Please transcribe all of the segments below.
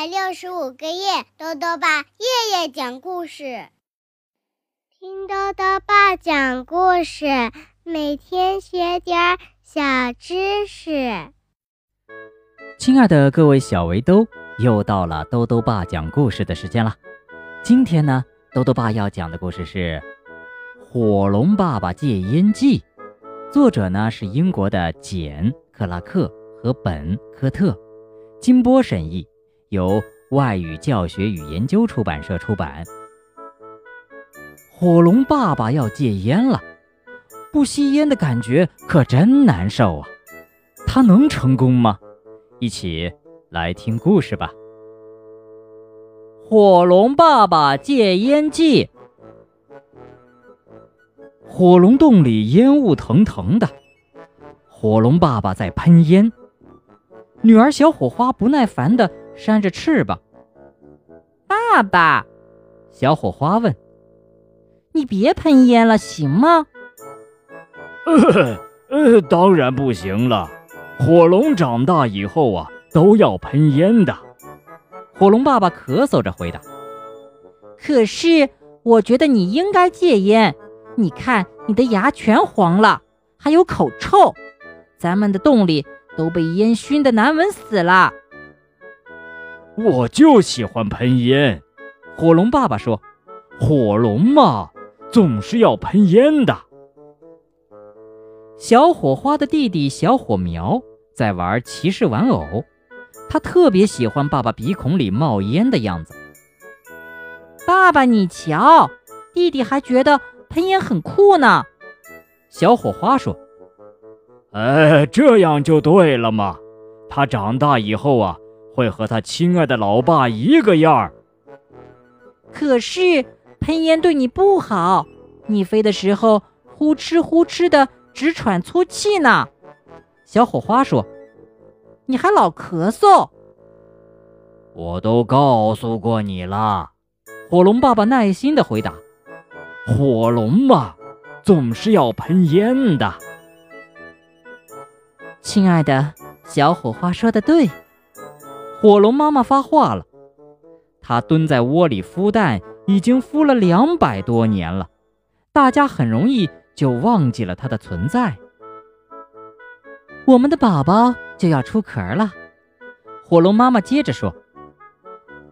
百六十五个夜，豆豆爸夜夜讲故事，听豆豆爸讲故事，每天学点小知识。亲爱的各位小围兜，又到了豆豆爸讲故事的时间了。今天呢，豆豆爸要讲的故事是《火龙爸爸戒烟记》，作者呢是英国的简·克拉克和本·科特，金波审译。由外语教学与研究出版社出版。火龙爸爸要戒烟了，不吸烟的感觉可真难受啊！他能成功吗？一起来听故事吧。火龙爸爸戒烟记。火龙洞里烟雾腾腾的，火龙爸爸在喷烟。女儿小火花不耐烦的。扇着翅膀，爸爸，小火花问：“你别喷烟了，行吗？”“呃呃，当然不行了。火龙长大以后啊，都要喷烟的。”火龙爸爸咳嗽着回答。“可是我觉得你应该戒烟。你看，你的牙全黄了，还有口臭，咱们的洞里都被烟熏得难闻死了。”我就喜欢喷烟，火龙爸爸说：“火龙嘛，总是要喷烟的。”小火花的弟弟小火苗在玩骑士玩偶，他特别喜欢爸爸鼻孔里冒烟的样子。爸爸，你瞧，弟弟还觉得喷烟很酷呢。小火花说：“哎，这样就对了嘛。他长大以后啊。”会和他亲爱的老爸一个样儿。可是喷烟对你不好，你飞的时候呼哧呼哧的直喘粗气呢。小火花说：“你还老咳嗽。”我都告诉过你了。火龙爸爸耐心的回答：“火龙嘛，总是要喷烟的。”亲爱的，小火花说的对。火龙妈妈发话了，它蹲在窝里孵蛋，已经孵了两百多年了，大家很容易就忘记了它的存在。我们的宝宝就要出壳了，火龙妈妈接着说：“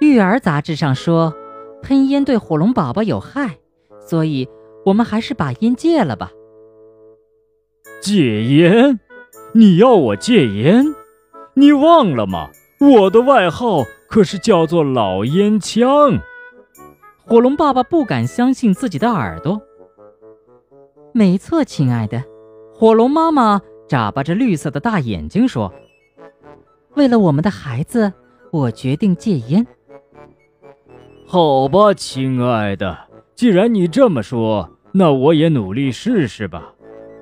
育儿杂志上说，喷烟对火龙宝宝有害，所以我们还是把烟戒了吧。”戒烟？你要我戒烟？你忘了吗？我的外号可是叫做老烟枪。火龙爸爸不敢相信自己的耳朵。没错，亲爱的，火龙妈妈眨巴着绿色的大眼睛说：“为了我们的孩子，我决定戒烟。”好吧，亲爱的，既然你这么说，那我也努力试试吧。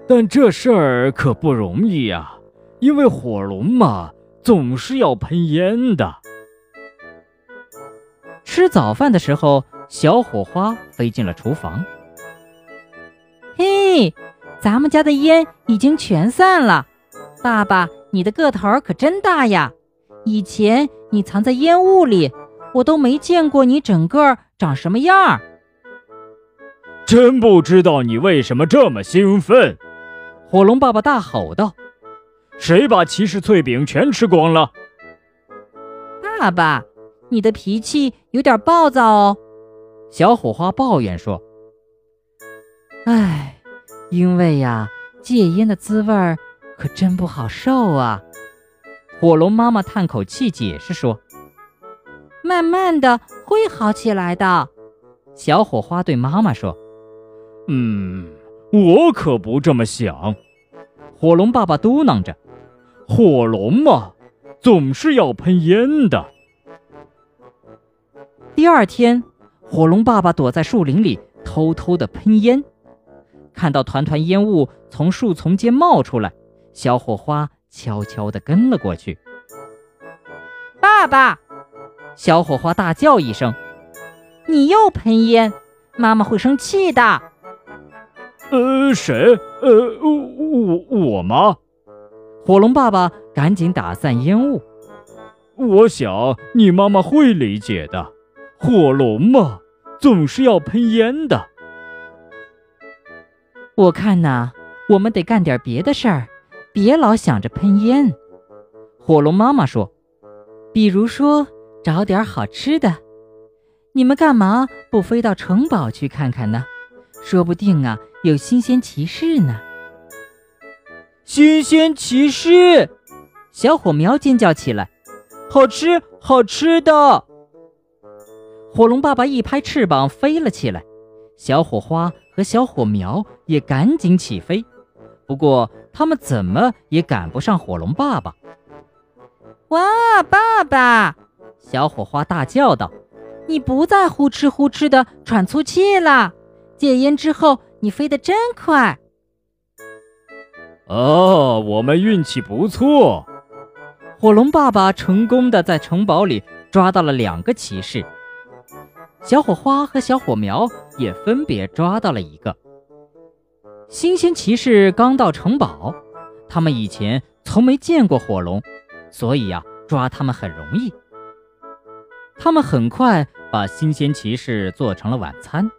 但这事儿可不容易呀，因为火龙嘛。总是要喷烟的。吃早饭的时候，小火花飞进了厨房。嘿，咱们家的烟已经全散了。爸爸，你的个头可真大呀！以前你藏在烟雾里，我都没见过你整个长什么样儿。真不知道你为什么这么兴奋！火龙爸爸大吼道。谁把骑士脆饼全吃光了？爸爸，你的脾气有点暴躁哦。小火花抱怨说：“哎，因为呀，戒烟的滋味儿可真不好受啊。”火龙妈妈叹口气解释说：“慢慢的会好起来的。”小火花对妈妈说：“嗯，我可不这么想。”火龙爸爸嘟囔着。火龙嘛，总是要喷烟的。第二天，火龙爸爸躲在树林里偷偷的喷烟，看到团团烟雾从树丛间冒出来，小火花悄悄地跟了过去。爸爸，小火花大叫一声：“你又喷烟，妈妈会生气的。”呃，谁？呃，我我吗？火龙爸爸赶紧打散烟雾。我想你妈妈会理解的。火龙嘛，总是要喷烟的。我看呐，我们得干点别的事儿，别老想着喷烟。火龙妈妈说：“比如说找点好吃的。你们干嘛不飞到城堡去看看呢？说不定啊，有新鲜奇事呢。”新鲜骑士！小火苗尖叫起来：“好吃，好吃的！”火龙爸爸一拍翅膀飞了起来，小火花和小火苗也赶紧起飞，不过他们怎么也赶不上火龙爸爸。哇，爸爸！小火花大叫道：“你不再呼哧呼哧的喘粗气了，戒烟之后你飞得真快。”哦，我们运气不错，火龙爸爸成功的在城堡里抓到了两个骑士。小火花和小火苗也分别抓到了一个。新鲜骑士刚到城堡，他们以前从没见过火龙，所以呀，抓他们很容易。他们很快把新鲜骑士做成了晚餐。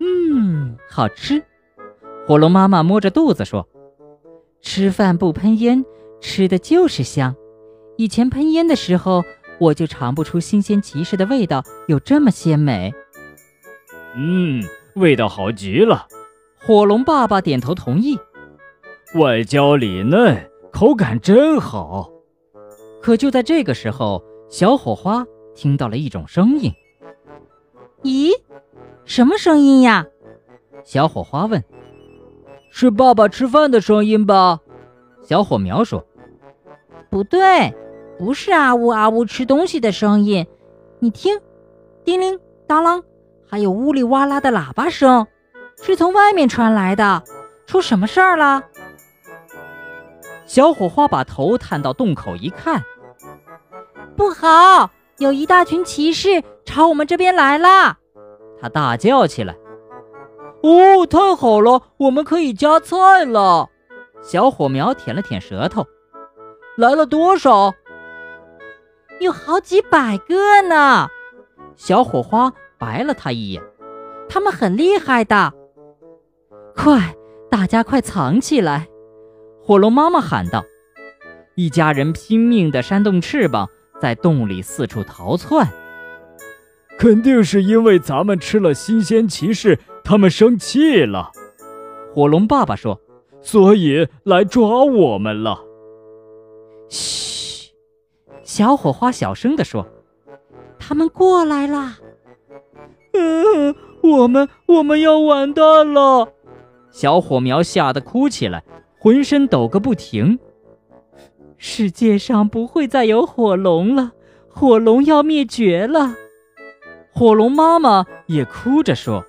嗯，好吃。火龙妈妈摸着肚子说：“吃饭不喷烟，吃的就是香。以前喷烟的时候。”我就尝不出新鲜骑士的味道有这么鲜美。嗯，味道好极了。火龙爸爸点头同意。外焦里嫩，口感真好。可就在这个时候，小火花听到了一种声音。咦，什么声音呀？小火花问。是爸爸吃饭的声音吧？小火苗说。不对。不是啊呜啊呜吃东西的声音，你听，叮铃当啷，还有呜里哇啦的喇叭声，是从外面传来的。出什么事儿了？小火花把头探到洞口一看，不好，有一大群骑士朝我们这边来了！他大叫起来。哦，太好了，我们可以加菜了。小火苗舔了舔舌头，来了多少？有好几百个呢，小火花白了他一眼。他们很厉害的，快，大家快藏起来！火龙妈妈喊道。一家人拼命地扇动翅膀，在洞里四处逃窜。肯定是因为咱们吃了新鲜骑士，他们生气了。火龙爸爸说：“所以来抓我们了。”嘘。小火花小声地说：“他们过来啦！”嗯，我们我们要完蛋了！小火苗吓得哭起来，浑身抖个不停。世界上不会再有火龙了，火龙要灭绝了。火龙妈妈也哭着说：“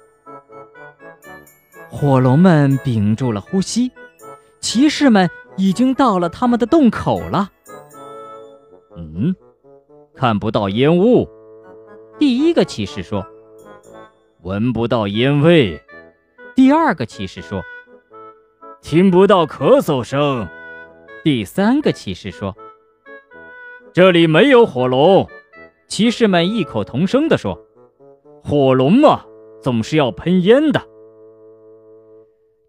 火龙们屏住了呼吸，骑士们已经到了他们的洞口了。”嗯，看不到烟雾。第一个骑士说：“闻不到烟味。”第二个骑士说：“听不到咳嗽声。”第三个骑士说：“这里没有火龙。”骑士们异口同声地说：“火龙嘛，总是要喷烟的。”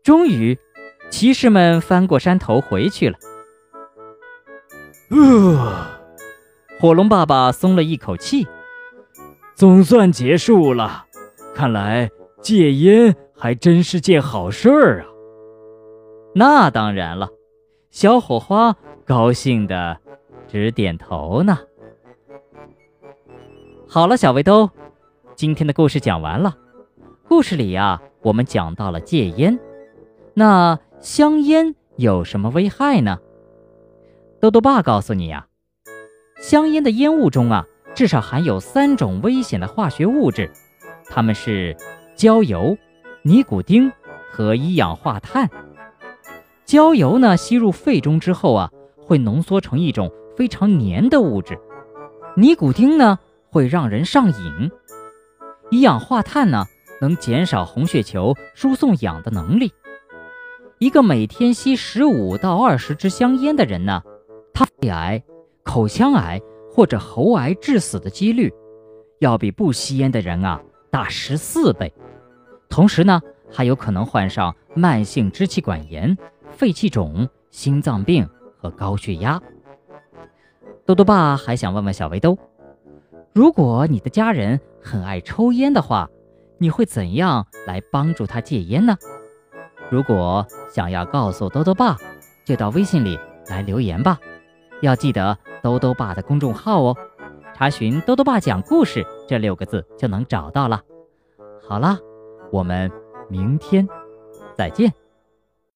终于，骑士们翻过山头回去了。呃。火龙爸爸松了一口气，总算结束了。看来戒烟还真是件好事儿啊！那当然了，小火花高兴的直点头呢。好了，小围兜，今天的故事讲完了。故事里呀，我们讲到了戒烟。那香烟有什么危害呢？豆豆爸告诉你呀。香烟的烟雾中啊，至少含有三种危险的化学物质，它们是焦油、尼古丁和一氧化碳。焦油呢，吸入肺中之后啊，会浓缩成一种非常黏的物质；尼古丁呢，会让人上瘾；一氧化碳呢，能减少红血球输送氧的能力。一个每天吸十五到二十支香烟的人呢，他肺癌。口腔癌或者喉癌致死的几率，要比不吸烟的人啊大十四倍。同时呢，还有可能患上慢性支气管炎、肺气肿、心脏病和高血压。豆豆爸还想问问小围兜，如果你的家人很爱抽烟的话，你会怎样来帮助他戒烟呢？如果想要告诉兜兜爸，就到微信里来留言吧。要记得兜兜爸的公众号哦，查询“兜兜爸讲故事”这六个字就能找到了。好啦，我们明天再见。